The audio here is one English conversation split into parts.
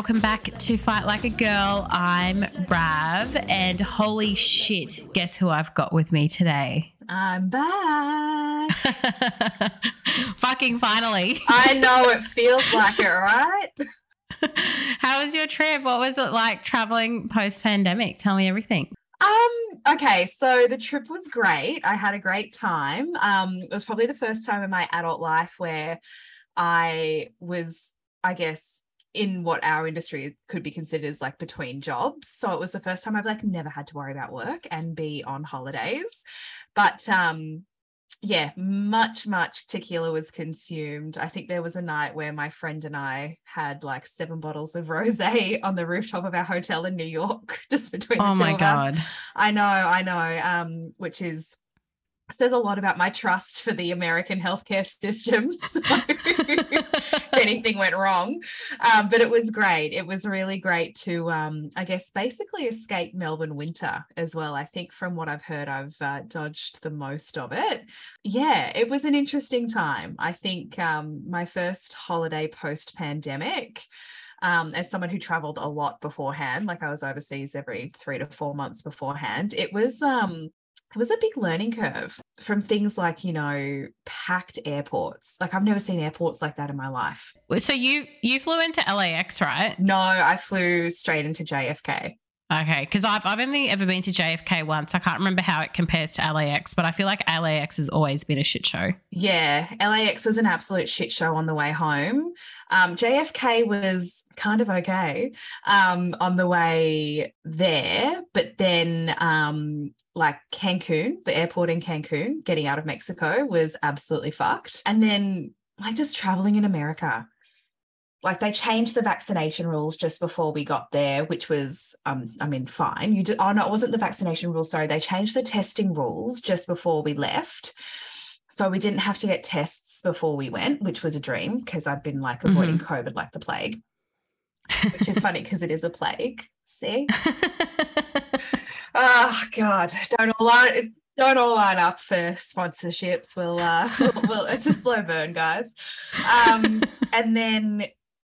Welcome back to Fight Like a Girl. I'm Rav, and holy shit, guess who I've got with me today? I'm back. Fucking finally. I know it feels like it, right? How was your trip? What was it like traveling post pandemic? Tell me everything. Um, okay, so the trip was great. I had a great time. Um, it was probably the first time in my adult life where I was, I guess, in what our industry could be considered as like between jobs. So it was the first time I've like never had to worry about work and be on holidays. But um yeah, much, much tequila was consumed. I think there was a night where my friend and I had like seven bottles of rosé on the rooftop of our hotel in New York, just between the Oh two my of us. God. I know, I know. Um, which is says a lot about my trust for the American healthcare system. So if anything went wrong. Um, but it was great. It was really great to, um, I guess, basically escape Melbourne winter as well. I think from what I've heard, I've uh, dodged the most of it. Yeah, it was an interesting time. I think um, my first holiday post pandemic. Um, as someone who traveled a lot beforehand, like I was overseas every three to four months beforehand, it was um it was a big learning curve from things like you know packed airports. Like i've never seen airports like that in my life. So you you flew into LAX, right? no i flew straight into jfk Okay, because I've I've only ever been to JFK once. I can't remember how it compares to LAX, but I feel like LAX has always been a shit show. yeah lax was an absolute shit show on the way home um, jfk was kind of okay um, on the way there but then um, like cancun the airport in cancun getting out of mexico was absolutely fucked and then like just traveling in america like they changed the vaccination rules just before we got there, which was, um, I mean, fine. You did, oh no, it wasn't the vaccination rules. Sorry, they changed the testing rules just before we left, so we didn't have to get tests before we went, which was a dream because I've been like avoiding COVID like the plague, which is funny because it is a plague. See, oh god, don't all line, don't all line up for sponsorships. We'll, uh, we'll, it's a slow burn, guys. Um, and then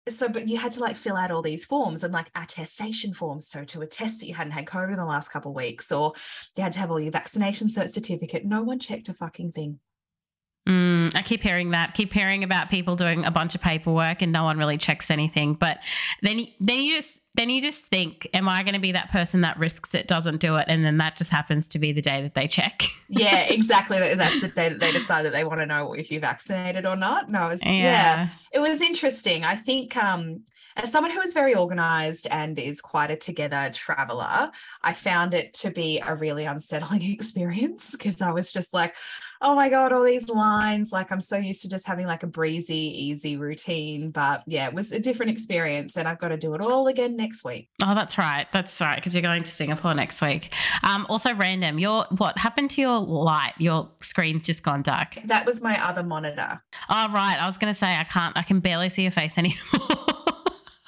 so but you had to like fill out all these forms and like attestation forms so to attest that you hadn't had covid in the last couple of weeks or you had to have all your vaccination cert certificate. No one checked a fucking thing Mm, I keep hearing that. Keep hearing about people doing a bunch of paperwork and no one really checks anything. But then, you- then you just then you just think, am I going to be that person that risks it, doesn't do it, and then that just happens to be the day that they check? yeah exactly that's the day that they decide that they want to know if you're vaccinated or not no it was, yeah. Yeah. it was interesting i think um as someone who is very organized and is quite a together traveler, I found it to be a really unsettling experience because I was just like, oh my God, all these lines. Like I'm so used to just having like a breezy, easy routine. But yeah, it was a different experience and I've got to do it all again next week. Oh, that's right. That's right. Because you're going to Singapore next week. Um, also, random, your what happened to your light? Your screen's just gone dark. That was my other monitor. Oh, right. I was going to say, I can't, I can barely see your face anymore.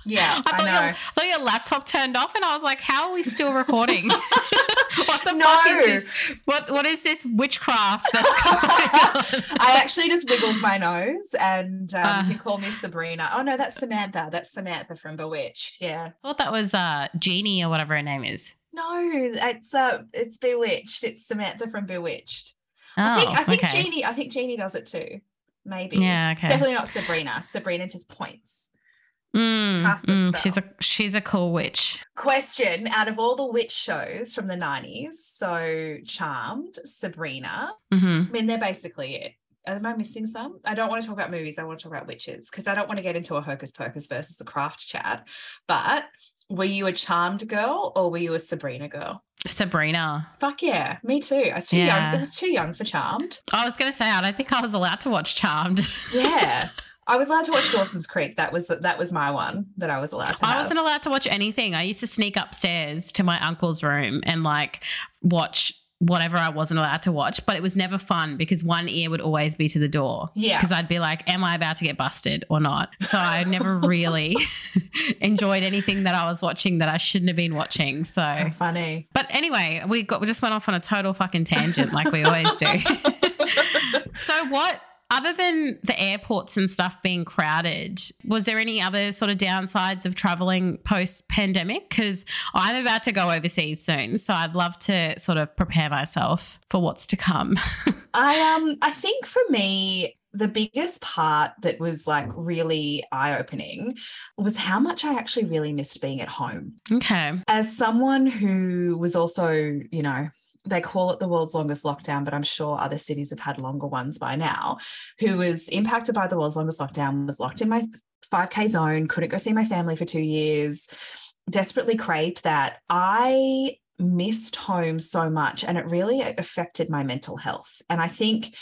Yeah, I I, thought, know. Your, I thought your laptop turned off, and I was like, "How are we still recording? what the No. fuck is this? What what is this witchcraft that's going on?" I actually just wiggled my nose and um, Ah. you can call me Sabrina. Oh no, that's Samantha. That's Samantha from Bewitched. Yeah. I thought that was uh, Jeannie or whatever her name is. No, it's uh it's Bewitched. It's Samantha from Bewitched. Oh, I think I think okay. Jeannie I think Jeannie does it too. Maybe. Yeah, okay. Definitely not Sabrina. Sabrina just points. Mm, mm, she's a she's a cool witch. Question out of all the witch shows from the 90s, so Charmed, Sabrina, hmm I mean, they're basically it. Am I missing some? I don't want to talk about movies. I want to talk about witches because I don't want to get into a hocus pocus versus a craft chat. But were you a charmed girl or were you a Sabrina girl? Sabrina. Fuck yeah, me too. I was too young. Yeah. It was too young for charmed. I was gonna say I don't think I was allowed to watch Charmed. Yeah. I was allowed to watch Dawson's Creek. That was that was my one that I was allowed to I have. wasn't allowed to watch anything. I used to sneak upstairs to my uncle's room and like watch whatever I wasn't allowed to watch, but it was never fun because one ear would always be to the door. Yeah. Because I'd be like, am I about to get busted or not? So I never really enjoyed anything that I was watching that I shouldn't have been watching. So Oh, funny. but anyway, we got we just went off on a total fucking tangent like we always do. so what other than the airports and stuff being crowded, was there any other sort of downsides of traveling post pandemic? Because I'm about to go overseas soon, so I'd love to sort of prepare myself for what's to come. I um I think for me the biggest part that was like really eye-opening was how much I actually really missed being at home. okay. As someone who was also, you know, they call it the world's longest lockdown, but I'm sure other cities have had longer ones by now, who was impacted by the world's longest lockdown, was locked in my 5K zone, couldn't go see my family for two years, desperately craved that. I missed home so much and it really affected my mental health. And I think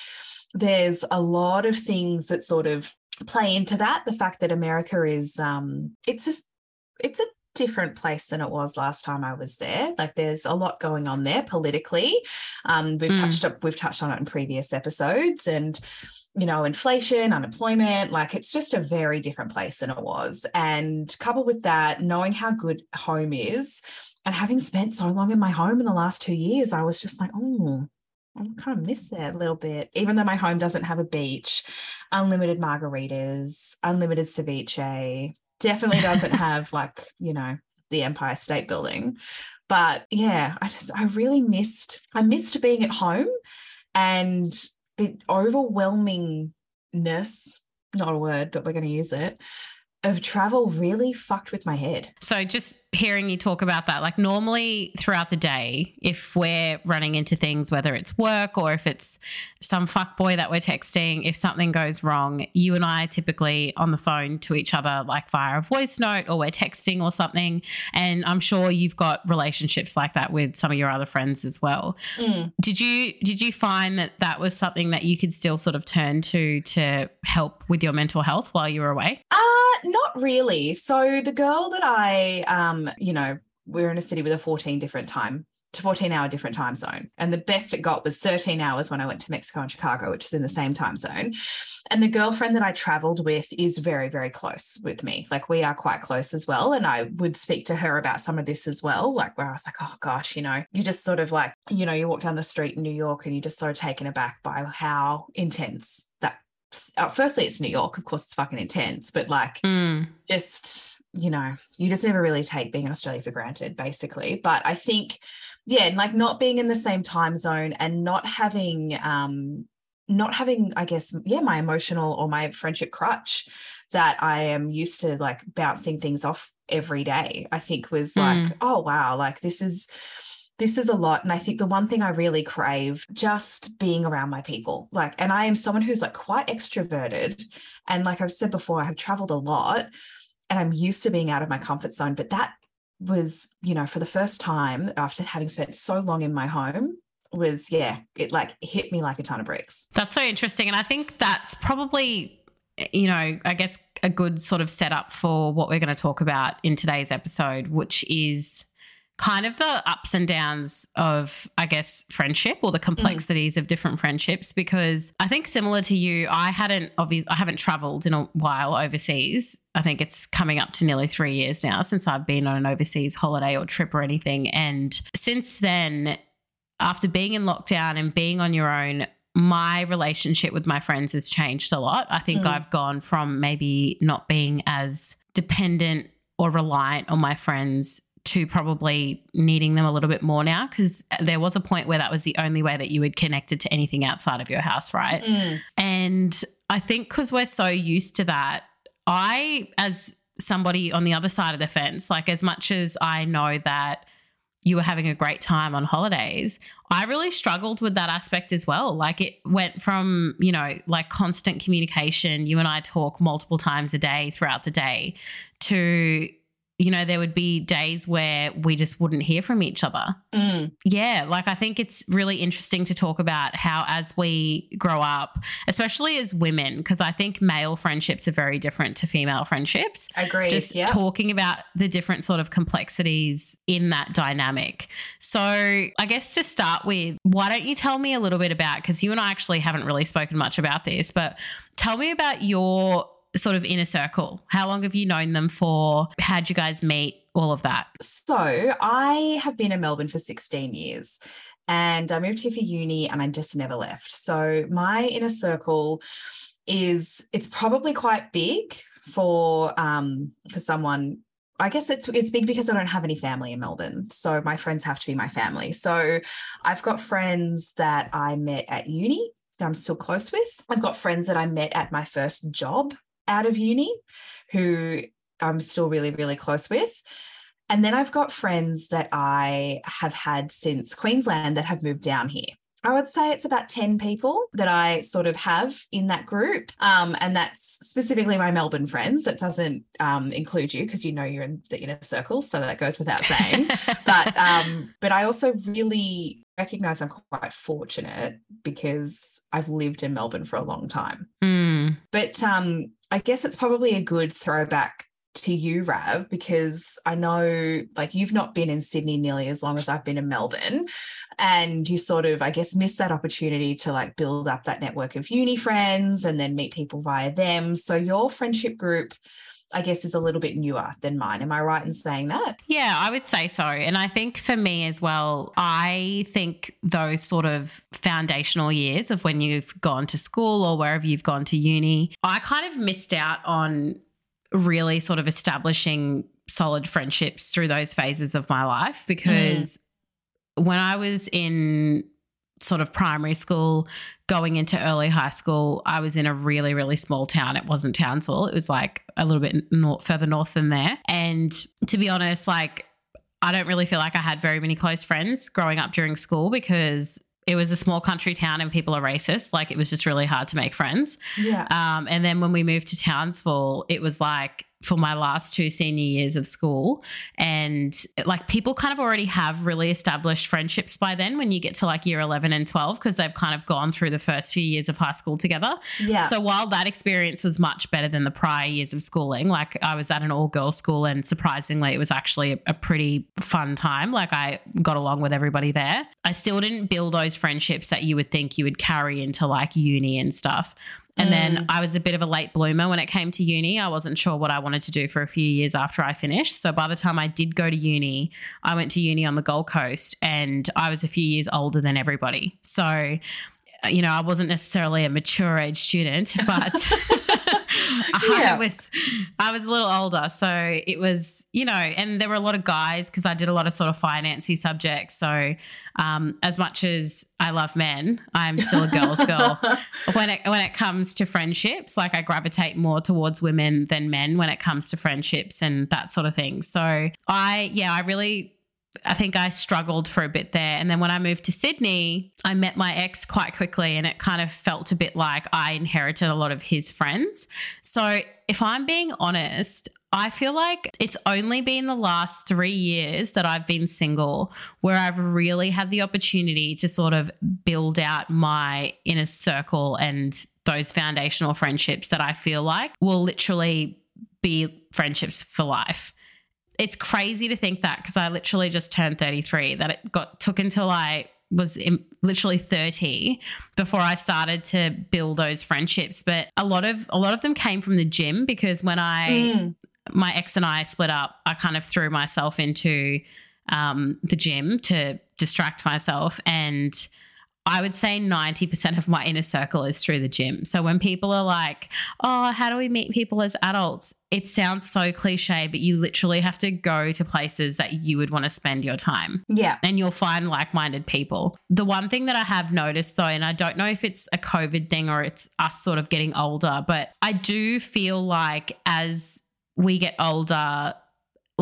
there's a lot of things that sort of play into that. The fact that America is um it's just it's a different place than it was last time I was there. Like there's a lot going on there politically. Um, we've Mm. touched up, we've touched on it in previous episodes, and you know, inflation, unemployment, like it's just a very different place than it was. And coupled with that, knowing how good home is, and having spent so long in my home in the last two years, I was just like, oh. I kind of miss that a little bit, even though my home doesn't have a beach, unlimited margaritas, unlimited ceviche, definitely doesn't have like, you know, the Empire State Building. But yeah, I just, I really missed, I missed being at home and the overwhelmingness, not a word, but we're going to use it, of travel really fucked with my head. So just hearing you talk about that, like normally throughout the day, if we're running into things, whether it's work or if it's some fuck boy that we're texting, if something goes wrong, you and I are typically on the phone to each other, like via a voice note or we're texting or something. And I'm sure you've got relationships like that with some of your other friends as well. Did you did you find that that was something that you could still sort of turn to to help with your mental health while you were away? Uh, not really. So the girl that I, um, you know, we're in a city with a 14 different time to 14 hour different time zone. And the best it got was 13 hours when I went to Mexico and Chicago, which is in the same time zone. And the girlfriend that I traveled with is very, very close with me. Like we are quite close as well. And I would speak to her about some of this as well. Like where I was like, oh gosh, you know, you just sort of like, you know, you walk down the street in New York and you're just sort of taken aback by how intense that. Uh, firstly, it's New York. Of course, it's fucking intense, but like Mm. just you know you just never really take being in australia for granted basically but i think yeah and like not being in the same time zone and not having um not having i guess yeah my emotional or my friendship crutch that i am used to like bouncing things off every day i think was like oh wow like this is this is a lot. And I think the one thing I really crave just being around my people. Like, and I am someone who's like quite extroverted. And like I've said before, I have traveled a lot. and I'm used to being out of my comfort zone. But that was, you know, for the first time after having spent so long in my home, was yeah, it like hit me like a ton of bricks. That's so interesting. And I think that's probably, you know, I guess a good sort of setup for what we're going to talk about in today's episode, which is kind of the ups and downs of, I guess, friendship or the complexities mm. of different friendships. Because I think similar to you, I hadn't obviously I haven't traveled in a while overseas. I think it's coming up to nearly three years now since I've been on an overseas holiday or trip or anything. And since then, after being in lockdown and being on your own, my relationship with my friends has changed a lot. I think mm. I've gone from maybe not being as dependent or reliant on my friends to probably needing them a little bit more now because there was a point where that was the only way that you had connected to anything outside of your house, right? Mm. And I think because we're so used to that, I, as somebody on the other side of the fence, like as much as I know that you were having a great time on holidays. I really struggled with that aspect as well. Like it went from, you know, like constant communication, you and I talk multiple times a day throughout the day, to you know, there would be days where we just wouldn't hear from each other. Mm. Yeah. Like, I think it's really interesting to talk about how, as we grow up, especially as women, because I think male friendships are very different to female friendships. Agree. Just yep. talking about the different sort of complexities in that dynamic. So, I guess to start with, why don't you tell me a little bit about, because you and I actually haven't really spoken much about this, but tell me about your sort of inner circle? How long have you known them for? How'd you guys meet? All of that. So I have been in Melbourne for 16 years and I moved here for uni and I just never left. So my inner circle is it's probably quite big for um for someone I guess it's it's big because I don't have any family in Melbourne. So my friends have to be my family. So I've got friends that I met at uni I'm still close with. I've got friends that I met at my first job out of uni who I'm still really, really close with. And then I've got friends that I have had since Queensland that have moved down here. I would say it's about 10 people that I sort of have in that group. Um, and that's specifically my Melbourne friends. That doesn't um, include you because you know you're in the inner circle. So that goes without saying. but um, but I also really recognize I'm quite fortunate because I've lived in Melbourne for a long time. Mm. But um, I guess it's probably a good throwback to you, Rav, because I know like you've not been in Sydney nearly as long as I've been in Melbourne. And you sort of, I guess, missed that opportunity to like build up that network of uni friends and then meet people via them. So your friendship group, I guess, is a little bit newer than mine. Am I right in saying that? Yeah, I would say so. And I think for me as well, I think those sort of foundational years of when you've gone to school or wherever you've gone to uni, I kind of missed out on really sort of establishing solid friendships through those phases of my life because mm. when I was in sort of primary school, going into early high school, I was in a really, really small town. It wasn't Townsville. It was like a little bit north, further north than there. And to be honest, like I don't really feel like I had very many close friends growing up during school because it was a small country town and people are racist. Like it was just really hard to make friends. Yeah. Um, and then when we moved to Townsville, it was like for my last two senior years of school. And like people kind of already have really established friendships by then when you get to like year 11 and 12 because they've kind of gone through the first few years of high school together. Yeah. So while that experience was much better than the prior years of schooling, like I was at an all girls school and surprisingly it was actually a pretty fun time. Like I got along with everybody there. I still didn't build those friendships that you would think you would carry into like uni and stuff. And mm. then I was a bit of a late bloomer when it came to uni. I wasn't sure what I wanted to do for a few years after I finished. So by the time I did go to uni, I went to uni on the Gold Coast and I was a few years older than everybody. So, you know, I wasn't necessarily a mature age student, but yeah. I was I was a little older, so it was you know, and there were a lot of guys because I did a lot of sort of financy subjects. So um, as much as I love men, I'm still a girl's girl. when it when it comes to friendships, like I gravitate more towards women than men when it comes to friendships and that sort of thing. So I yeah, I really I think I struggled for a bit there. And then when I moved to Sydney, I met my ex quite quickly and it kind of felt a bit like I inherited a lot of his friends. So if I'm being honest, I feel like it's only been the last three years that I've been single where I've really had the opportunity to sort of build out my inner circle and those foundational friendships that I feel like will literally be friendships for life. It's crazy to think that because I literally just turned 33, that it got took until I was in, literally 30 before I started to build those friendships but a lot of a lot of them came from the gym because when I Mm. my ex and I split up I kind of threw myself into um, the gym to distract myself and I would say 90% of my inner circle is through the gym. So when people are like, oh, how do we meet people as adults? It sounds so cliche, but you literally have to go to places that you would want to spend your time Yeah. and you'll find like minded people. The one thing that I have noticed though, and I don't know if it's a COVID thing or it's us sort of getting older, but I do feel like as we get older,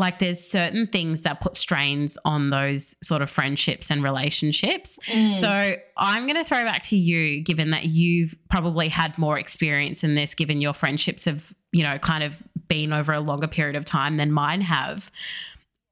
like there's certain things that put strains on those sort of friendships and relationships. Mm. So I'm going to throw back to you, given that you've probably had more experience in this, given your friendships have, you know, kind of been over a longer period of time than mine have.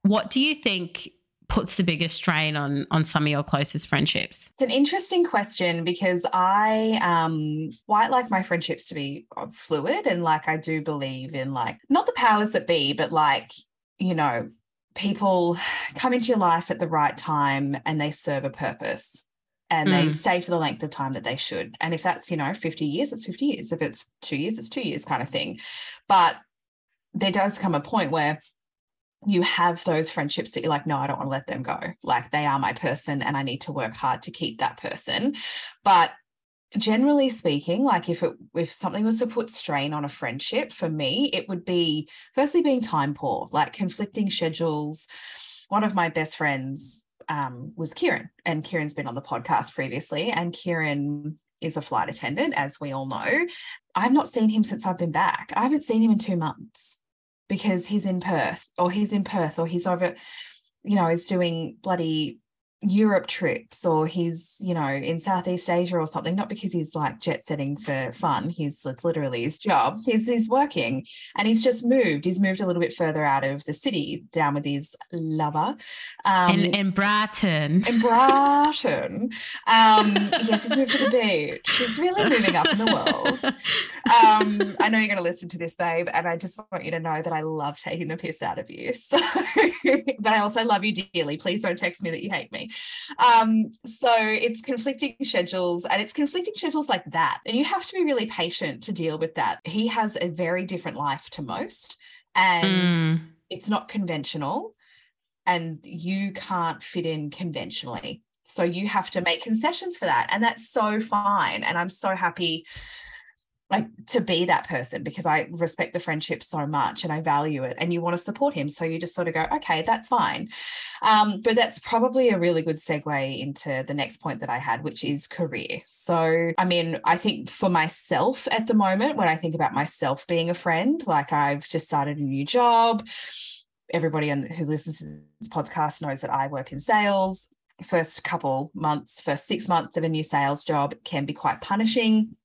What do you think puts the biggest strain on on some of your closest friendships? It's an interesting question because I um quite like my friendships to be uh, fluid and like I do believe in like not the powers that be, but like, you know, people come into your life at the right time and they serve a purpose and they Mm. stay for the length of time that they should. And if that's, you know, 50 years, it's 50 years. If it's two years, it's two years kind of thing. But there does come a point where you have those friendships that you're like, no, I don't want to let them go. Like they are my person and I need to work hard to keep that person. But generally speaking, like if it if something was to put strain on a friendship for me, it would be firstly being time poor, like conflicting schedules. One of my best friends um, was Kieran, and Kieran's been on the podcast previously, and Kieran is a flight attendant, as we all know. I've not seen him since I've been back. I haven't seen him in two months because he's in Perth or he's in Perth or he's over, you know, he's doing bloody Europe trips or he's, you know, in Southeast Asia or something, not because he's like jet setting for fun. He's it's literally his job. He's he's working and he's just moved. He's moved a little bit further out of the city down with his lover. Um in, in Brighton. in Brighton. Um, yes, he's moved to the beach. He's really moving up in the world. Um, I know you're going to listen to this, babe, and I just want you to know that I love taking the piss out of you. So, but I also love you dearly. Please don't text me that you hate me. Um, so it's conflicting schedules, and it's conflicting schedules like that, and you have to be really patient to deal with that. He has a very different life to most, and Mm. it's not conventional and you can't fit in conventionally. So you have to make concessions for that. And that's so fine. And I'm so happy like to be that person because I respect the friendship so much and I value it and you want to support him. So you just sort of go, okay, that's fine. Um, but that's probably a really good segue into the next point that I had, which is career. So, I mean, I think for myself at the moment, when I think about myself being a friend, like I've just started a new job. Everybody who listens to this podcast knows that I work in sales. First couple months, first six months of a new sales job can be quite punishing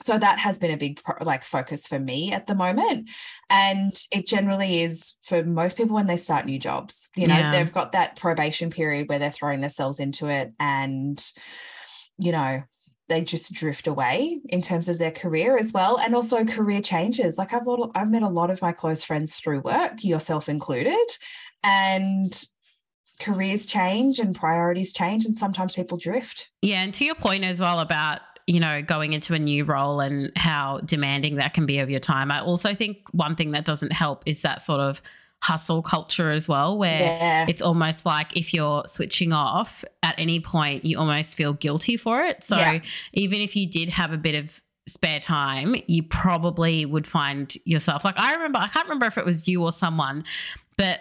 so that has been a big pro- like focus for me at the moment. And it generally is for most people when they start new jobs you know Yeah. they've got that probation period where they're throwing themselves into it and you know they just drift away in terms of their career as well and also career changes. Like i've lot i've met a lot of my close friends through work yourself included and careers change and priorities change and sometimes people drift. Yeah, and to your point as well about you know going into a new role and how demanding that can be of your time. I also think one thing that doesn't help is that sort of hustle culture as well, where yeah it's almost like if you're switching off at any point, you almost feel guilty for it. So Yeah. even if you did have a bit of spare time, you probably would find yourself like I remember, I can't remember if it was you or someone, but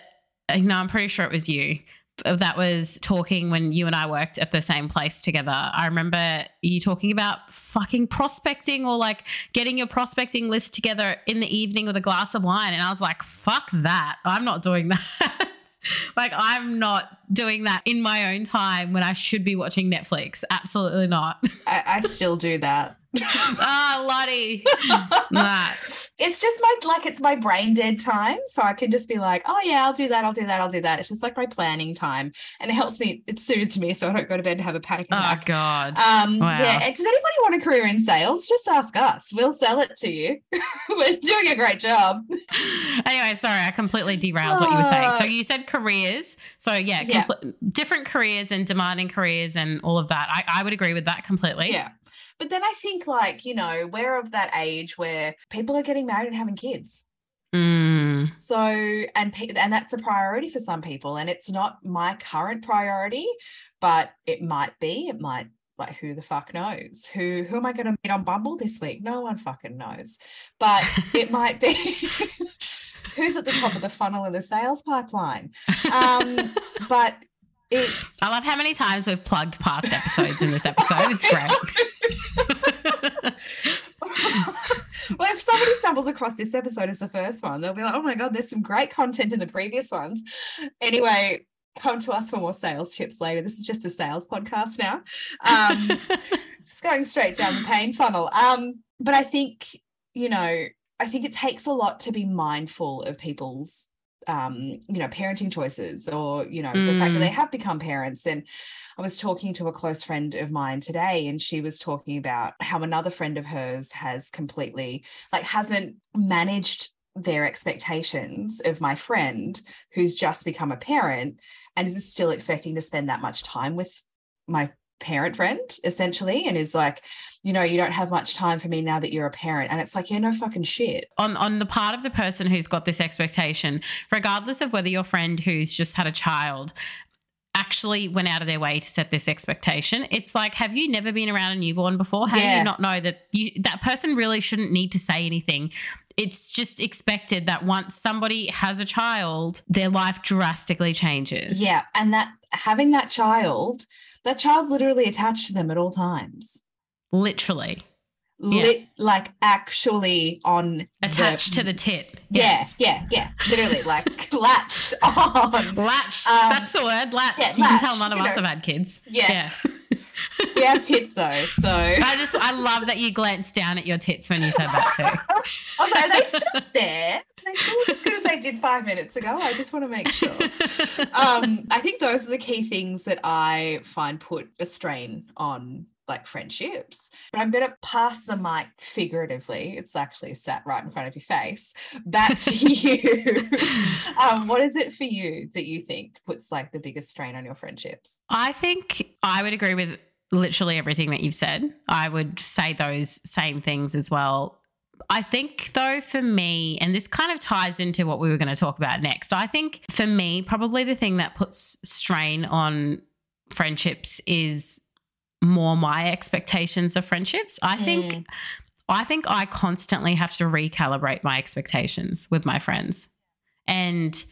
you know, I'm pretty sure it was you that was talking when you and I worked at the same place together. I remember you talking about fucking prospecting or like getting your prospecting list together in the evening with a glass of wine. And I was like, fuck that. I'm not doing that. like, I'm not doing that in my own time when I should be watching Netflix. Absolutely not. I, I still do that. Ah, Lottie. Nah. It's just my like it's my brain dead time. So I can just be like, oh yeah, I'll do that, I'll do that, I'll do that. It's just like my planning time. And it helps me, it soothes me so I don't go to bed and have a panic Oh attack. God. Um, Wow. yeah. Does anybody want a career in sales? Just ask us. We'll sell it to you. We're doing a great job. Anyway, sorry, I completely derailed what you were saying. So Ah. you said careers. So yeah, Yeah. compl- different careers and demanding careers and all of that. I, I would agree with that completely. Yeah. But then I think like, you know, we're of that age where people are getting married and having kids. Mm, So and pe- and that's a priority for some people and it's not my current priority, but it might be. It might like who the fuck knows? Who who am I going to meet on Bumble this week? No one fucking knows. But it might be who's at the top of the funnel of the sales pipeline. Um but it's I love how many times we've plugged past episodes in this episode. It's great. well, if somebody stumbles across this episode as the first one, they'll be like, oh my God, there's some great content in the previous ones. Anyway, come to us for more sales tips later. This is just a sales podcast now. Um, just going straight down the pain funnel. Um, but I think, you know, I think it takes a lot to be mindful of people's um, you know, parenting choices or, you know, the fact that they Mm. have become parents. And I was talking to a close friend of mine today, and she was talking about how another friend of hers has completely, like, hasn't managed their expectations of my friend who's just become a parent and is still expecting to spend that much time with my parent friend essentially and is like you know you don't have much time for me now that you're a parent and it's like yeah no fucking shit on on the part of the person who's got this expectation, regardless of whether your friend who's just had a child actually went out of their way to set this expectation. It's like, have you never been around a newborn before? How do you not know that you that person really shouldn't need to say anything? It's just expected that once somebody has a child, their life drastically changes. yeah and that having that child that child's literally attached to them at all times Literally. Yeah. like actually on Attached to the tit. yeah Yes. yeah yeah literally like latched on Latched. Um, That's the word. Latched. yeah, you can tell latched, none of us know. have had kids. Yeah. Yeah. we have tits though so I just I love that you glanced down at your tits when you said that too. Oh, no, they still there. They look as good as they did five minutes ago. I just want to make sure. Um, I think those are the key things that I find put a strain on like friendships. But I'm going to pass the mic figuratively. It's actually sat right in front of your face. Back to you. um, what is it for you that you think puts like the biggest strain on your friendships? I think I would agree with literally everything that you've said. I would say those same things as well. I think, though, for me, and this kind of ties into what we were going to talk about next, I think for me, probably the thing that puts strain on friendships is more my expectations of friendships. I think. Mm. I think I constantly have to recalibrate my expectations with my friends. And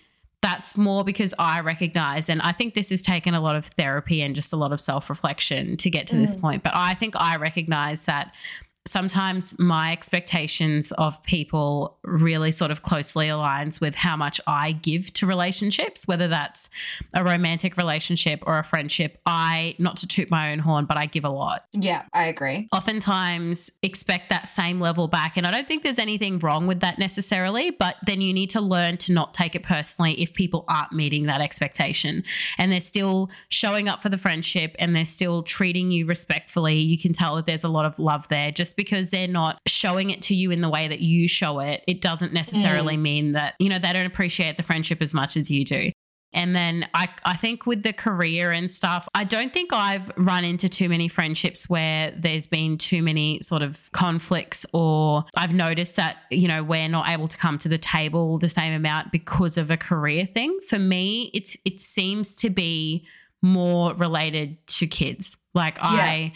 that's more because I recognize, and I think this has taken a lot of therapy and just a lot of self reflection to get to this Mm. point. But I think I recognize that sometimes my expectations of people really sort of closely aligns with how much I give to relationships, whether that's a romantic relationship or a friendship. I, not to toot my own horn, but I give a lot Yeah, I agree. oftentimes expect that same level back. And I don't think there's anything wrong with that necessarily, but then you need to learn to not take it personally if people aren't meeting that expectation and they're still showing up for the friendship and they're still treating you respectfully. You can tell that there's a lot of love there. Just because they're not showing it to you in the way that you show it, it doesn't necessarily mm. mean that, you know, they don't appreciate the friendship as much as you do. And then I, I think with the career and stuff, I don't think I've run into too many friendships where there's been too many sort of conflicts, or I've noticed that, you know, we're not able to come to the table the same amount because of a career thing. For me, it's it seems to be more related to kids. Like I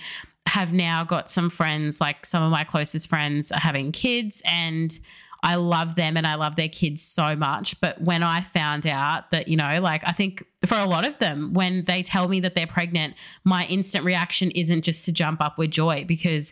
have now got some friends, like some of my closest friends are having kids and I love them and I love their kids so much. But when I found out that, you know, like I think for a lot of them, when they tell me that they're pregnant, my instant reaction isn't just to jump up with joy because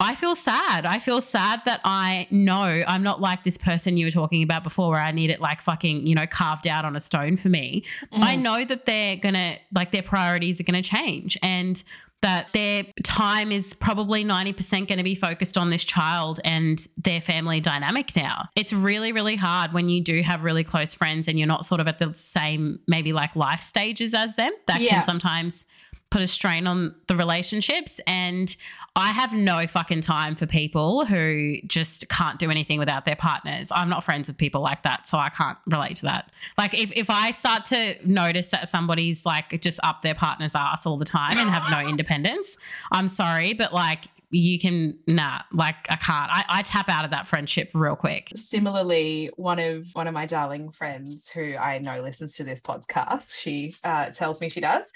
I feel sad. I feel sad that I know I'm not like this person you were talking about before where I need it like fucking, you know, carved out on a stone for me. Mm. I know that they're going to, like, their priorities are going to change and that their time is probably 90% going to be focused on this child and their family dynamic now. It's really, really hard when you do have really close friends and you're not sort of at the same, maybe like life stages as them. That Yeah. can sometimes put a strain on the relationships. And I have no fucking time for people who just can't do anything without their partners. I'm not friends with people like that, so I can't relate to that. Like if, if I start to notice that somebody's like just up their partner's ass all the time and have no independence, I'm sorry, but like you can nah, like I can't. I, I tap out of that friendship real quick. similarly one of one of my darling friends who i know listens to this podcast she uh, tells me she does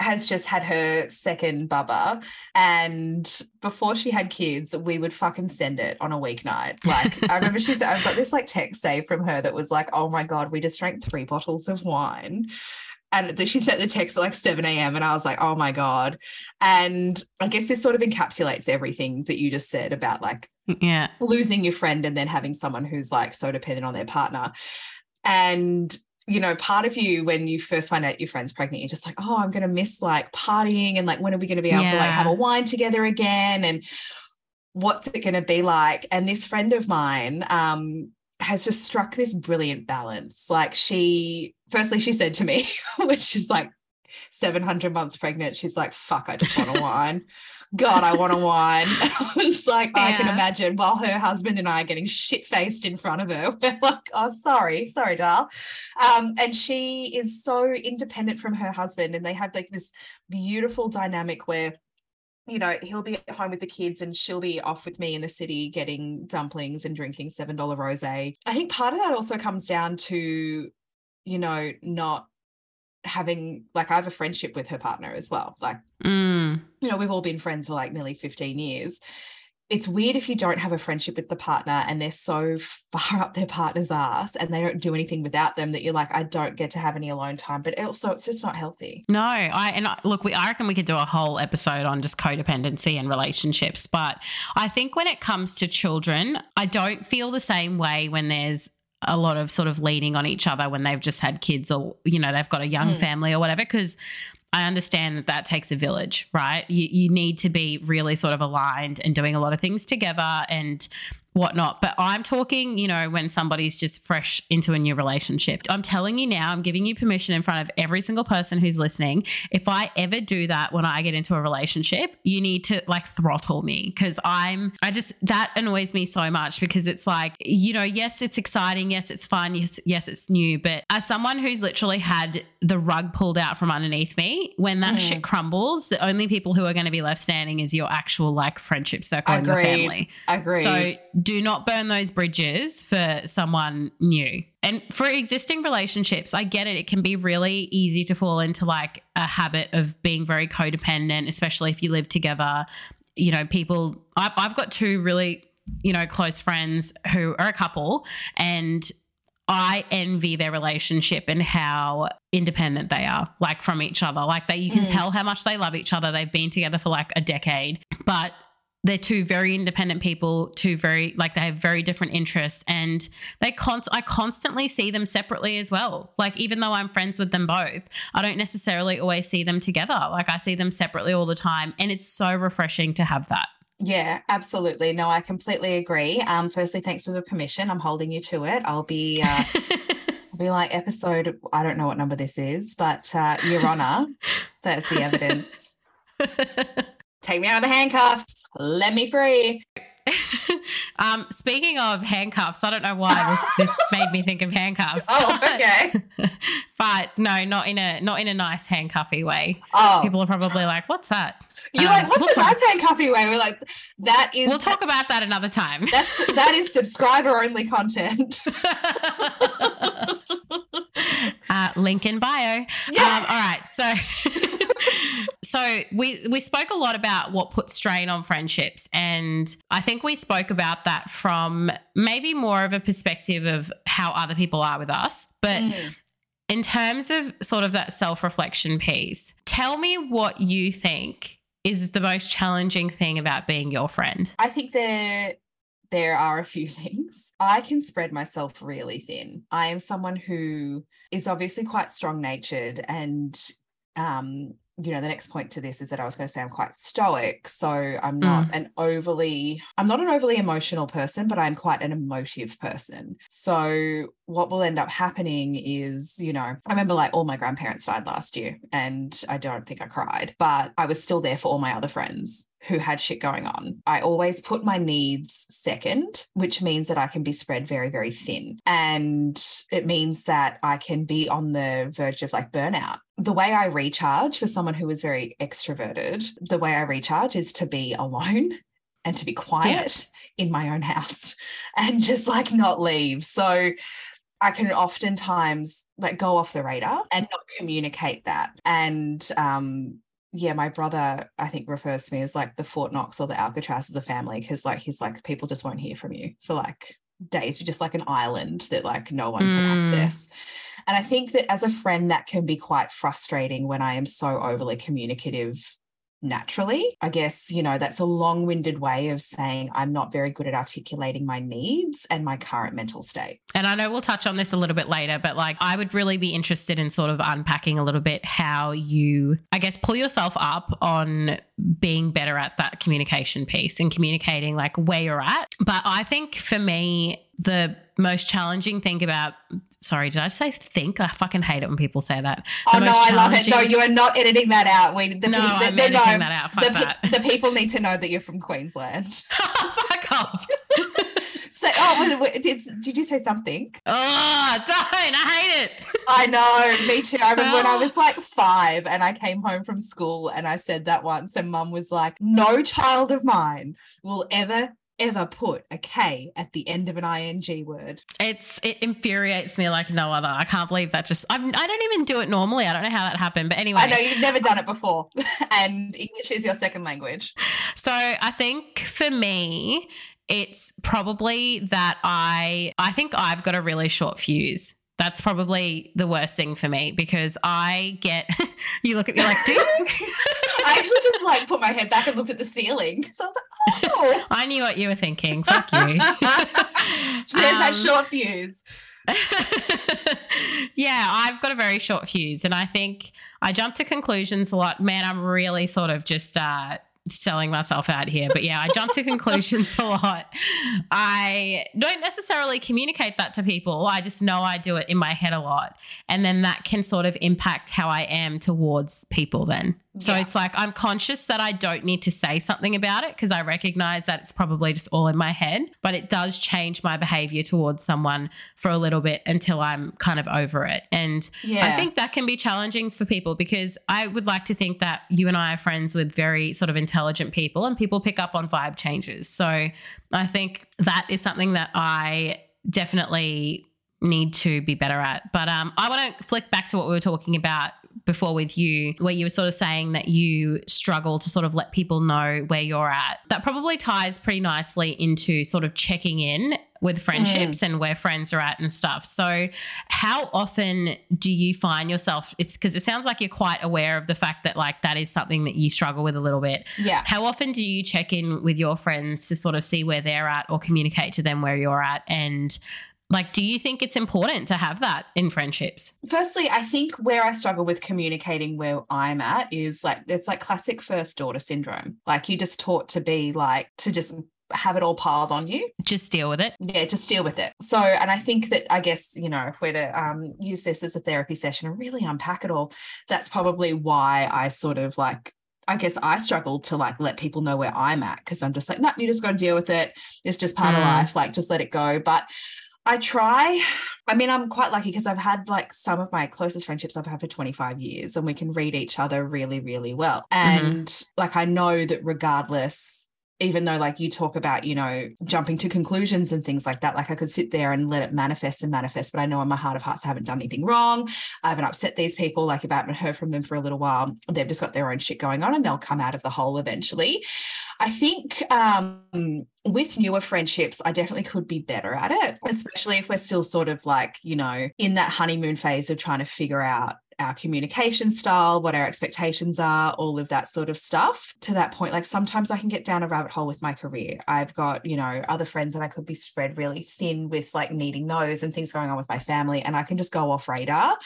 has just had her second bubba and before she had kids we would fucking send it on a weeknight like i remember she said i've got this like text saved from her that was like oh my god we just drank three bottles of wine and she sent the text at like 7 a.m. and I was like, oh my God. And I guess this sort of encapsulates everything that you just said about like Yeah. losing your friend and then having someone who's like so dependent on their partner. And you know, part of you when you first find out your friend's pregnant, you're just like, oh, I'm gonna miss like partying and like when are we gonna be able to like have a wine together again? And what's it gonna be like? And this friend of mine um has just struck this brilliant balance. Like she firstly she said to me, when she's like 700 months pregnant, she's like, fuck, I just want a wine. God, I want a wine. And I was like, I can imagine while her husband and I are getting shit faced in front of her. We're like, oh, sorry, sorry, doll. Um, and she is so independent from her husband, and they have like this beautiful dynamic where you know, he'll be at home with the kids and she'll be off with me in the city getting dumplings and drinking $7 rose. I think part of that also comes down to, you know, not having like I have a friendship with her partner as well. Like, Mm. you know, we've all been friends for like nearly 15 years. It's weird if you don't have a friendship with the partner and they're so far up their partner's ass and they don't do anything without them that you're like, I don't get to have any alone time. But also, it's just not healthy. No, I and I, look, we I reckon we could do a whole episode on just codependency and relationships, but I think when it comes to children, I don't feel the same way when there's a lot of sort of leaning on each other when they've just had kids or you know they've got a young Mm. family or whatever because I understand that that takes a village, right? You you need to be really sort of aligned and doing a lot of things together and whatnot. But I'm talking, you know, when somebody's just fresh into a new relationship. I'm telling you now, I'm giving you permission in front of every single person who's listening. If I ever do that when I get into a relationship, you need to like throttle me because I'm, I just, that annoys me so much because it's like, you know, yes, it's exciting. Yes, it's fun. Yes, yes, it's new. But as someone who's literally had the rug pulled out from underneath me, when that Mm. shit crumbles, the only people who are going to be left standing is your actual like friendship circle and your family. Agreed. So do not burn those bridges for someone new. And for existing relationships, I get it. It can be really easy to fall into like a habit of being very codependent, especially if you live together. You know, people, I, I've got two really, you know, close friends who are a couple and I envy their relationship and how independent they are, like from each other. Like that, you can Mm. tell how much they love each other. They've been together for like a decade, but they're two very independent people, two very like they have very different interests, and they con- I constantly see them separately as well. Like even though I'm friends with them both, I don't necessarily always see them together. Like I see them separately all the time, and it's so refreshing to have that. Yeah, absolutely. No, I completely agree. Um, firstly, thanks for the permission. I'm holding you to it. I'll be uh, I'll be like episode, I don't know what number this is, but uh, Your Honor, that's the evidence. Take me out of the handcuffs. Let me free. um, speaking of handcuffs, I don't know why this, this made me think of handcuffs. Oh, okay. but no, not in a not in a nice handcuffy way. Oh, People are probably like, "What's that?" you're um, like, what's we'll a talk- nice handcuffy way? We're like, that is We'll talk about that another time. that's that is subscriber only content. uh, link in bio. Yeah. Um, all right, so so we we spoke a lot about what puts strain on friendships, and I think we spoke about that from maybe more of a perspective of how other people are with us, but. Mm. In terms of sort of that self reflection piece, tell me what you think is the most challenging thing about being your friend? I think there there are a few things. I can spread myself really thin. I am someone who is obviously quite strong natured and um you know the next point to this is that i was going to say i'm quite stoic so i'm not Mm. an overly i'm not an overly emotional person but i'm quite an emotive person so what will end up happening is you know i remember like all my grandparents died last year and i don't think i cried but i was still there for all my other friends who had shit going on. I always put my needs second, which means that I can be spread very, very thin. And it means that I can be on the verge of like burnout. The way I recharge for someone who is very extroverted, the way I recharge is to be alone and to be quiet in my own house and just like not leave. So I can oftentimes like go off the radar and not communicate that. And um yeah, my brother, I think, refers to me as like the Fort Knox or the Alcatraz of the family because, like, he's like, people just won't hear from you for like days. You're just like an island that like no one can Mm. access. And I think that as a friend, that can be quite frustrating when I am so overly communicative naturally. I guess, you know, that's a long winded way of saying I'm not very good at articulating my needs and my current mental state. And I know we'll touch on this a little bit later, but like I would really be interested in sort of unpacking a little bit how you, I guess, pull yourself up on being better at that communication piece and communicating like where you're at. But I think for me, the most challenging thing about, sorry, did I say think? I fucking hate it when people say that. Oh no, I love it. No, you are not editing that out. We the, No, pe- I'm the, editing that out. Fuck the, pe- that. the people need to know that you're from Queensland. Fuck off. So, oh, wait, wait, did, did you say something? Oh, don't. I hate it. I know, me too. I remember when I Oh. was like five and I came home from school and I said that once, and mum was like, No child of mine will ever, ever put a K at the end of an ing word. It's it infuriates me like no other. I can't believe that just I'm, I don't even do it normally. I don't know how that happened, but anyway. I know you've never done it before, and English is your second language. So I think for me, it's probably that I I think I've got a really short fuse. That's probably the worst thing for me because I get you look at me like, do you? I actually just like put my head back and looked at the ceiling. So I was like, oh, I knew what you were thinking. Fuck you. there's that Um, short fuse. yeah, I've got a very short fuse, and I think I jump to conclusions a lot. Man, I'm really sort of just uh, selling myself out here, but yeah, I jump to conclusions a lot. I don't necessarily communicate that to people. I just know I do it in my head a lot, and then that can sort of impact how I am towards people. Then, so Yeah. it's like I'm conscious that I don't need to say something about it because I recognize that it's probably just all in my head, but it does change my behavior towards someone for a little bit until I'm kind of over it. And Yeah. I think that can be challenging for people because I would like to think that you and I are friends with very sort of intelligent people and people pick up on vibe changes. So I think that is something that I definitely need to be better at. But um, I want to flick back to what we were talking about before with you, where you were sort of saying that you struggle to sort of let people know where you're at. That probably ties pretty nicely into sort of checking in with friendships mm. and where friends are at and stuff. So, how often do you find yourself? It's because it sounds like you're quite aware of the fact that, like, that is something that you struggle with a little bit. Yeah. How often do you check in with your friends to sort of see where they're at or communicate to them where you're at? And like, do you think it's important to have that in friendships? Firstly, I think where I struggle with communicating where I'm at is like it's like classic first daughter syndrome. Like you just taught to be like to just have it all piled on you. Just deal with it. Yeah, just deal with it. So, and I think that I guess, you know, if we're to um, use this as a therapy session and really unpack it all, that's probably why I sort of like I guess I struggle to like let people know where I'm at because I'm just like, no, you just got to deal with it. It's just part of Mm. life. Like, just let it go. But I try. I mean, I'm quite lucky because I've had like some of my closest friendships I've had for 25 years and we can read each other really, really well. Mm-hmm. And like, I know that regardless, even though like you talk about, you know, jumping to conclusions and things like that, like I could sit there and let it manifest and manifest, but I know in my heart of hearts I haven't done anything wrong. I haven't upset these people. Like if I haven't heard from them for a little while, they've just got their own shit going on and they'll come out of the hole eventually. I think um, with newer friendships, I definitely could be better at it, especially if we're still sort of like, you know, in that honeymoon phase of trying to figure out our communication style, what our expectations are, all of that sort of stuff. To that point, like sometimes I can get down a rabbit hole with my career. I've got, you know, other friends that I could be spread really thin with like needing those and things going on with my family. And I can just go off radar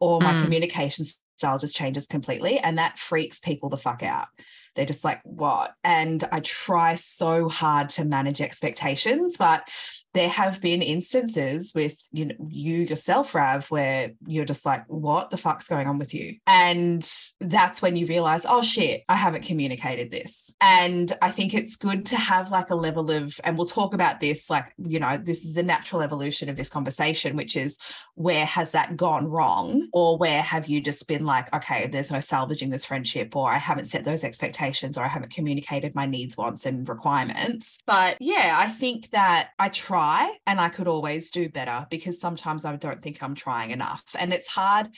or my Mm. communication style just changes completely. And that freaks people the fuck out. They're just like, what? And I try so hard to manage expectations, but there have been instances with you know you yourself, Rav, where you're just like, what the fuck's going on with you? And that's when you realize, oh shit, I haven't communicated this. And I think it's good to have like a level of, and we'll talk about this, like, you know, this is the natural evolution of this conversation, which is where has that gone wrong? Or where have you just been like, okay, there's no salvaging this friendship, or I haven't set those expectations, or I haven't communicated my needs, wants, and requirements. But yeah, I think that I try and I could always do better because sometimes I don't think I'm trying enough. And it's hard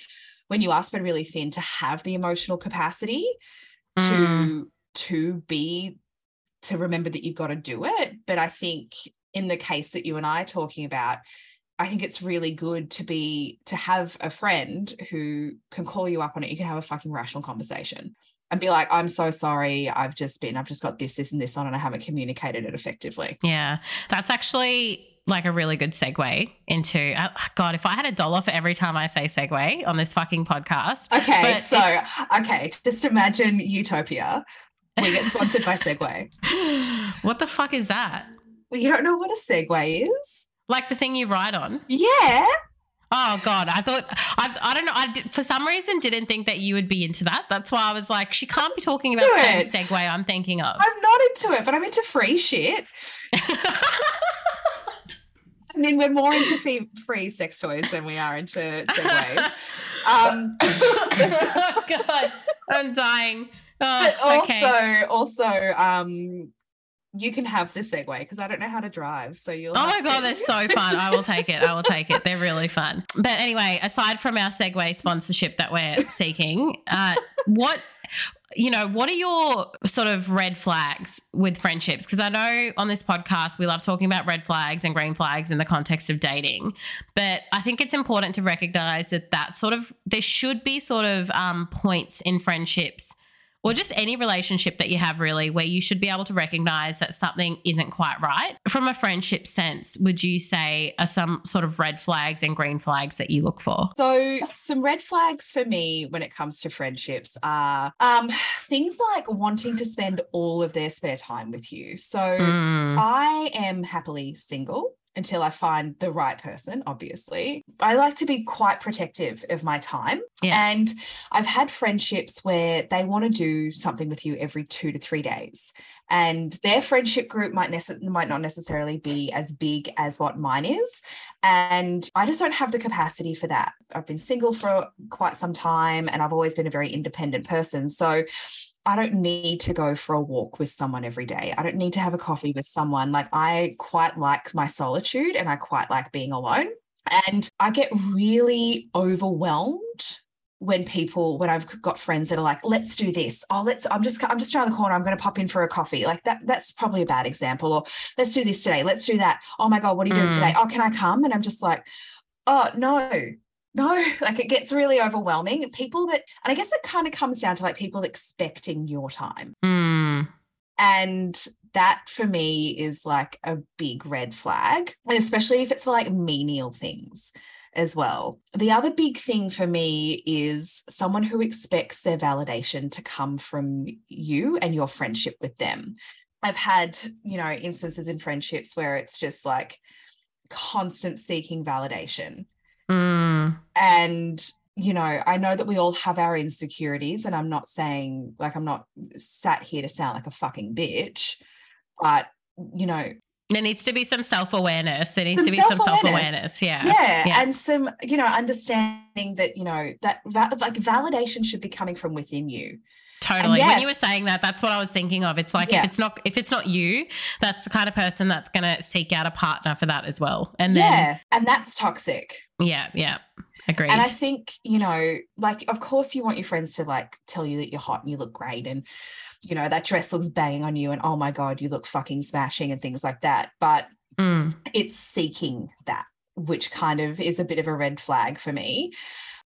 when you are spread really thin to have the emotional capacity to Mm. to be to remember that you've got to do it. But I think in the case that you and I are talking about, I think it's really good to be to have a friend who can call you up on it. You can have a fucking rational conversation and be like, I'm so sorry. I've just been, I've just got this, this, and this on, and I haven't communicated it effectively. Yeah, that's actually like a really good segue into uh, God. If I had a dollar for every time I say segue on this fucking podcast, Okay, so okay, just imagine Utopia. We get sponsored by Segway. what the fuck is that? Well, you don't know what a Segway is? Like the thing you ride on? Yeah. Oh God, I thought I, I don't know. I did, for some reason didn't think that you would be into that. That's why I was like, she can't be talking about the same segue I'm thinking of. I'm not into it, but I'm into free shit. I mean, we're more into free, free sex toys than we are into Segways. Um, oh God, I'm dying. Oh, but also, okay. also, um, you can have the Segway because I don't know how to drive. So you'll. Oh my god, to- they're so fun. I will take it. I will take it. They're really fun. But anyway, aside from our Segway sponsorship that we're seeking, uh, what you know, what are your sort of red flags with friendships? Because I know on this podcast we love talking about red flags and green flags in the context of dating, but I think it's important to recognize that that sort of there should be sort of um, points in friendships or just any relationship that you have really where you should be able to recognize that something isn't quite right. From a friendship sense, would you say are some sort of red flags and green flags that you look for? So, some red flags for me when it comes to friendships are um, things like wanting to spend all of their spare time with you. So, Mm, I am happily single until I find the right person, obviously. I like to be quite protective of my time. Yeah. And I've had friendships where they want to do something with you every two to three days. And their friendship group might, nece- might not necessarily be as big as what mine is. And I just don't have the capacity for that. I've been single for quite some time and I've always been a very independent person. So I don't need to go for a walk with someone every day. I don't need to have a coffee with someone. Like, I quite like my solitude and I quite like being alone. And I get really overwhelmed when people when I've got friends that are like, let's do this. Oh, let's I'm just I'm just around the corner. I'm going to pop in for a coffee. Like that that's probably a bad example. Or let's do this today. Let's do that. Oh my God, what are you doing Mm. today? Oh, can I come? And I'm just like, oh no, no. Like it gets really overwhelming. People that and I guess it kind of comes down to like people expecting your time. mm, And that for me is like a big red flag. And especially if it's for like menial things as well. The other big thing for me is someone who expects their validation to come from you and your friendship with them. I've had, you know, instances in friendships where it's just like constant seeking validation mm, and you know i know that we all have our insecurities and i'm not saying like i'm not sat here to sound like a fucking bitch but you know there needs to be some self awareness. There needs Some to be some self self-awareness. awareness. Yeah. yeah, yeah. and some you know understanding that you know that va- like validation should be coming from within you Totally. When you were saying that, that's what I was thinking of. It's like Yeah. if it's not if it's not you, that's the kind of person that's going to seek out a partner for that as well. And then yeah and that's toxic yeah, yeah, agreed. And I think, you know, like, of course, you want your friends to like tell you that you're hot and you look great and, you know, that dress looks banging on you and oh my God, you look fucking smashing and things like that. But Mm, it's seeking that, which kind of is a bit of a red flag for me.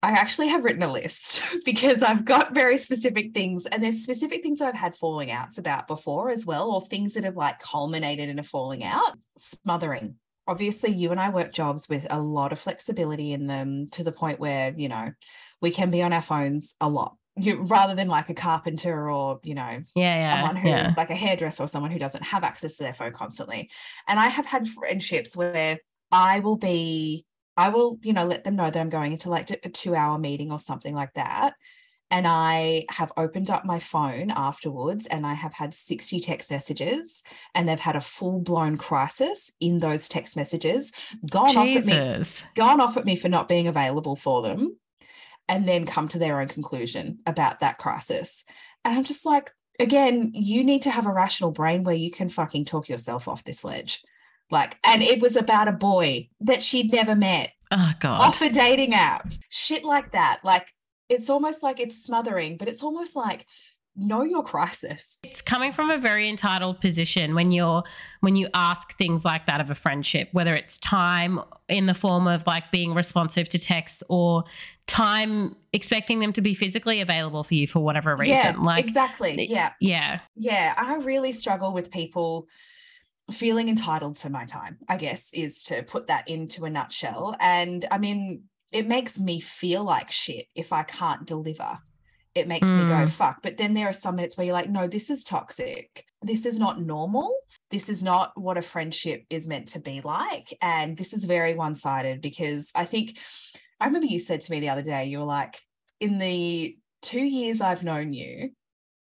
I actually have written a list because I've got very specific things, and there's specific things I've had falling outs about before as well, or things that have like culminated in a falling out. Smothering. Obviously, you and I work jobs with a lot of flexibility in them to the point where, you know, we can be on our phones a lot. You, rather than like a carpenter or, you know, Yeah, yeah. someone who yeah. like a hairdresser or someone who doesn't have access to their phone constantly. And I have had friendships where I will be, I will, you know, let them know that I'm going into like a two hour meeting or something like that. And I have opened up my phone afterwards and I have had 60 text messages and they've had a full blown crisis in those text messages, gone off at me, gone off at me for not being available for them, and then come to their own conclusion about that crisis. And I'm just like, again, you need to have a rational brain where you can fucking talk yourself off this ledge. Like, and it was about a boy that she'd never met Oh God. off a dating app, shit like that. Like, it's almost like it's smothering, but it's almost like know your crisis. It's coming from a very entitled position when you're when you ask things like that of a friendship, whether it's time in the form of like being responsive to texts or time expecting them to be physically available for you for whatever reason. yeah, like exactly. Yeah. yeah. yeah, I really struggle with people feeling entitled to my time, I guess, is to put that into a nutshell. And I mean, it makes me feel like shit if I can't deliver. It makes me go, Mm. fuck. But then there are some minutes where you're like, no, this is toxic. This is not normal. This is not what a friendship is meant to be like. And this is very one sided because I think, I remember you said to me the other day, you were like, in the two years I've known you,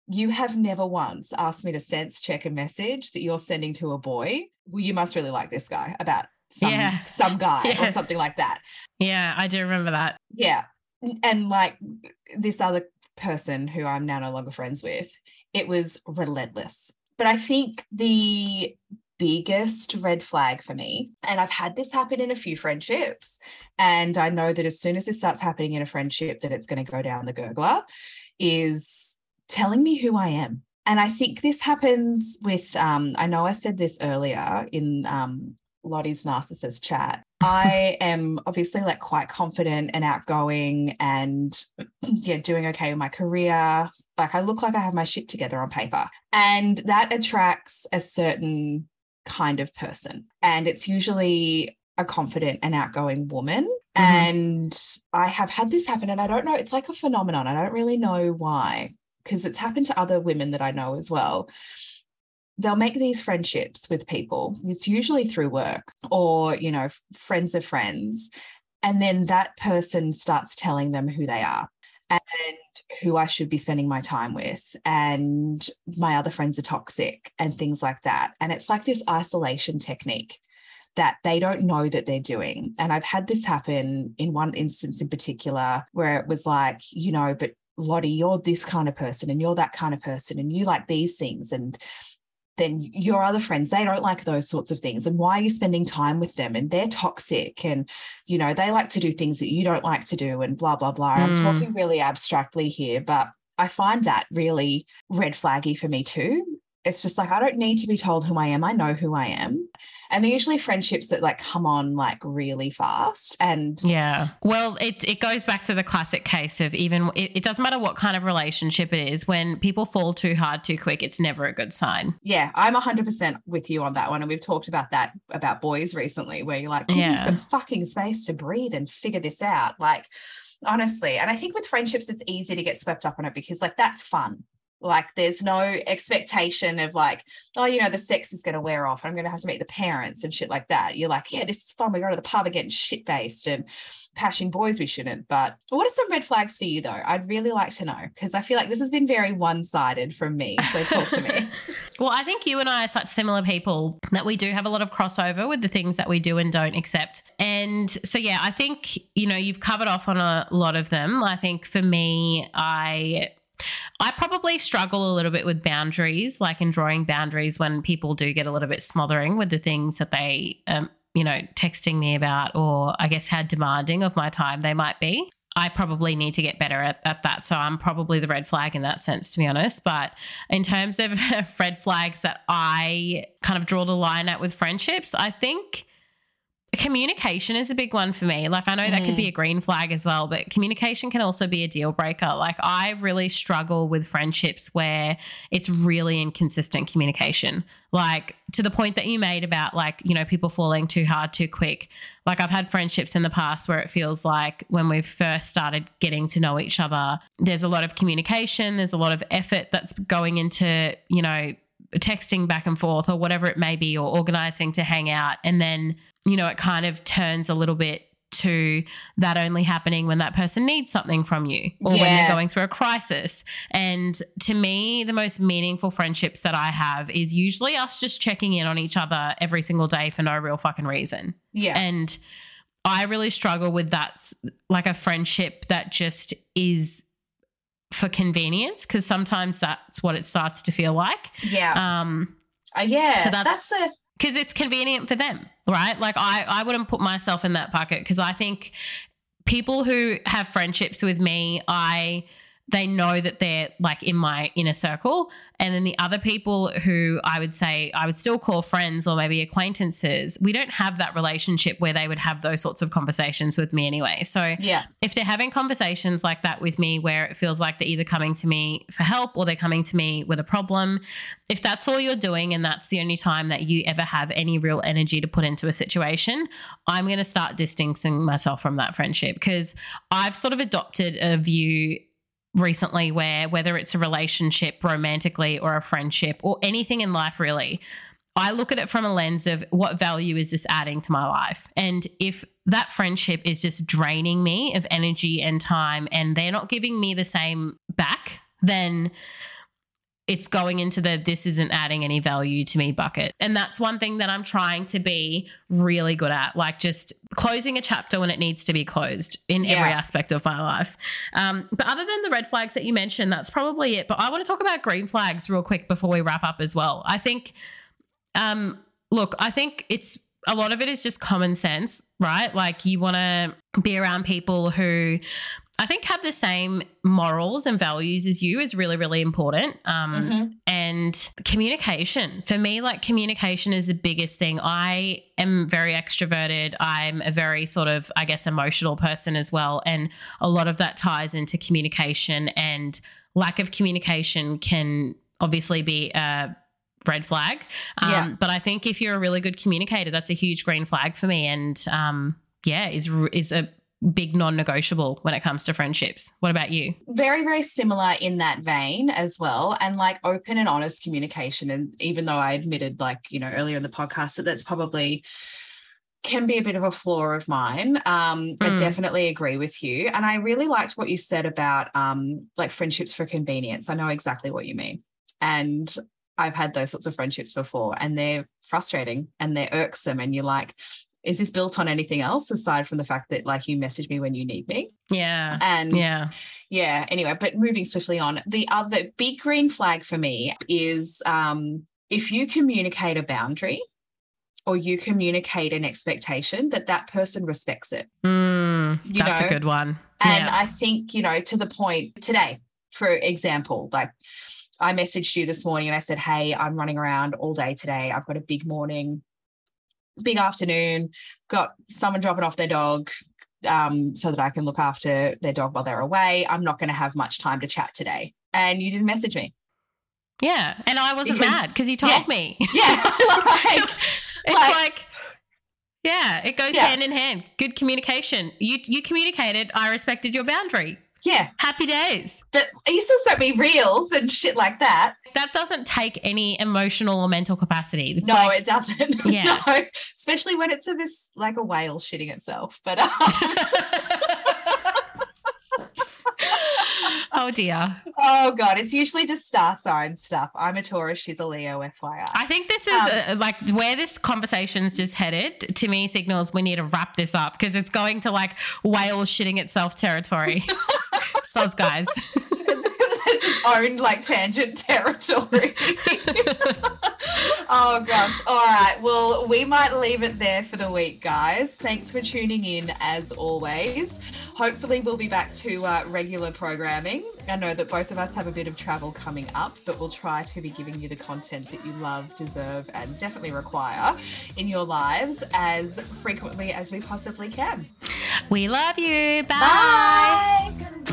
you have never once asked me to sense check a message that you're sending to a boy. Well, you must really like this guy about some Yeah. some guy or something like that. Yeah, I do remember that. Yeah. And like this other person who I'm now no longer friends with, it was relentless. But I think the biggest red flag for me, and I've had this happen in a few friendships, and I know that as soon as this starts happening in a friendship, that it's going to go down the gurgler, is telling me who I am. And I think this happens with, um, I know I said this earlier in um, Lottie's narcissist chat. I am obviously like quite confident and outgoing and yeah, doing okay with my career. Like I look like I have my shit together on paper. And that attracts a certain kind of person. And it's usually a confident and outgoing woman. And I have had this happen, and I don't know, it's like a phenomenon. I don't really know why, because it's happened to other women that I know as well. They'll make these friendships with people. It's usually through work or you know friends of friends. And then that person starts telling them who they are and who I should be spending my time with and my other friends are toxic and things like that. And it's like this isolation technique that they don't know that they're doing. And I've had this happen in one instance in particular where it was like you know but Lottie you're this kind of person and you're that kind of person and you like these things and then your other friends they don't like those sorts of things and why are you spending time with them? And they're toxic and you know they like to do things that you don't like to do and blah blah blah. I'm Mm. talking really abstractly here but i find that really red flaggy for me too. It's just like i don't need to be told who i am. I know who i am and they're usually friendships that like come on like really fast and Yeah. Well, it it goes back to the classic case of even it, it doesn't matter what kind of relationship it is. When people fall too hard too quick, it's never a good sign. yeah, I'm 100% with you on that one. And we've talked about that about boys recently, where you're like, give me Yeah. some fucking space to breathe and figure this out. Like, honestly. And I think with friendships, it's easy to get swept up on it because, like, that's fun. Like, there's no expectation of, like, oh, you know, the sex is going to wear off. I'm going to have to meet the parents and shit like that. You're like, yeah, this is fun. We go to the pub and getting shit faced and pashing boys we shouldn't. But what are some red flags for you, though? I'd really like to know because I feel like this has been very one sided from me. So talk to me. Well, I think you and I are such similar people that we do have a lot of crossover with the things that we do and don't accept. And so, yeah, I think, you know, you've covered off on a lot of them. I think for me, I. I probably struggle a little bit with boundaries, like in drawing boundaries when people do get a little bit smothering with the things that they, um, you know, texting me about, or I guess how demanding of my time they might be. I probably need to get better at, at that. So I'm probably the red flag in that sense, to be honest. But in terms of red flags that I kind of draw the line at with friendships, I think communication is a big one for me. Like I know that could be mm. a green flag as well, but communication can also be a deal breaker. Like I really struggle with friendships where it's really inconsistent communication. Like to the point that you made about like, you know, people falling too hard too quick. Like I've had friendships in the past where it feels like when we first started getting to know each other, there's a lot of communication, there's a lot of effort that's going into, you know, texting back and forth or whatever it may be, or organizing to hang out. And then, you know, it kind of turns a little bit to that only happening when that person needs something from you or when Yeah. they're going through a crisis. And to me, the most meaningful friendships that I have is usually us just checking in on each other every single day for no real fucking reason. Yeah. And I really struggle with that, like a friendship that just is for convenience, because sometimes that's what it starts to feel like. yeah. Um, Uh, yeah. so that's- that's, a because it's convenient for them, right? Like I, I wouldn't put myself in that bucket because I think people who have friendships with me, I they know that they're like in my inner circle, and then the other people who I would say I would still call friends or maybe acquaintances, we don't have that relationship where they would have those sorts of conversations with me anyway. So yeah. if they're having conversations like that with me where it feels like they're either coming to me for help or they're coming to me with a problem, if that's all you're doing and that's the only time that you ever have any real energy to put into a situation, I'm going to start distancing myself from that friendship because I've sort of adopted a view recently where whether it's a relationship romantically or a friendship or anything in life really I look at it from a lens of what value is this adding to my life? And if that friendship is just draining me of energy and time and they're not giving me the same back, then it's going into the this isn't adding any value to me bucket. And that's one thing that I'm trying to be really good at, like just closing a chapter when it needs to be closed in every aspect of my life. Um, but other than the red flags that you mentioned, that's probably it. But I want to talk about green flags real quick before we wrap up as well. I think um, look, I think it's a lot of it is just common sense, right? Like you want to be around people who I think have the same morals and values as you is really, really important. Um, Mhm. and communication. For me like communication is the biggest thing. I am very extroverted. I'm a very sort of i guess emotional person as well. And a lot of that ties into communication. And lack of communication can obviously be a red flag. Um, Yeah. but i think if you're a really good communicator that's a huge green flag for me. And um, yeah is is a big non-negotiable when it comes to friendships. What about you? Very very similar in that vein as well and like open and honest communication and even though i admitted like you know earlier in the podcast that that's probably can be a bit of a flaw of mine um i Mm. definitely agree with you and i really liked what you said about um like friendships for convenience. I know exactly what you mean and i've had those sorts of friendships before and they're frustrating and they're irksome and you're like is this built on anything else aside from the fact that like you message me when you need me? Yeah. And yeah. yeah anyway but moving swiftly on the other big green flag for me is um if you communicate a boundary or you communicate an expectation that that person respects it. Mm, that's know, a good one. and yeah. i think you know to the point today for example like i messaged you this morning and i said hey i'm running around all day today. I've got a big morning big afternoon got someone dropping off their dog um, so that i can look after their dog while they're away i'm not going to have much time to chat today and you didn't message me yeah. And I wasn't Because- mad because you told yeah. me. yeah like, it's like- like, yeah, it goes Yeah. hand in hand. Good communication. You you communicated. I respected your boundary. Yeah Happy days. but you still sent me reels and shit like that That doesn't take any emotional or mental capacity. It's no like, it doesn't Yeah. no especially when it's a mis- like a whale shitting itself but um, oh dear. Oh god, it's usually just star sign stuff. I'm a Taurus, she's a Leo, FYI. I think this is Um, uh, like where this conversation's just headed. To me, signals we need to wrap this up because it's going to like whale shitting itself territory. Soz guys. it's its own like tangent territory. Oh gosh. All right. Well, we might leave it there for the week, guys. Thanks for tuning in as always. Hopefully, we'll be back to uh, regular programming. I know that both of us have a bit of travel coming up, but we'll try to be giving you the content that you love, deserve, and definitely require in your lives as frequently as we possibly can. We love you. Bye. Bye.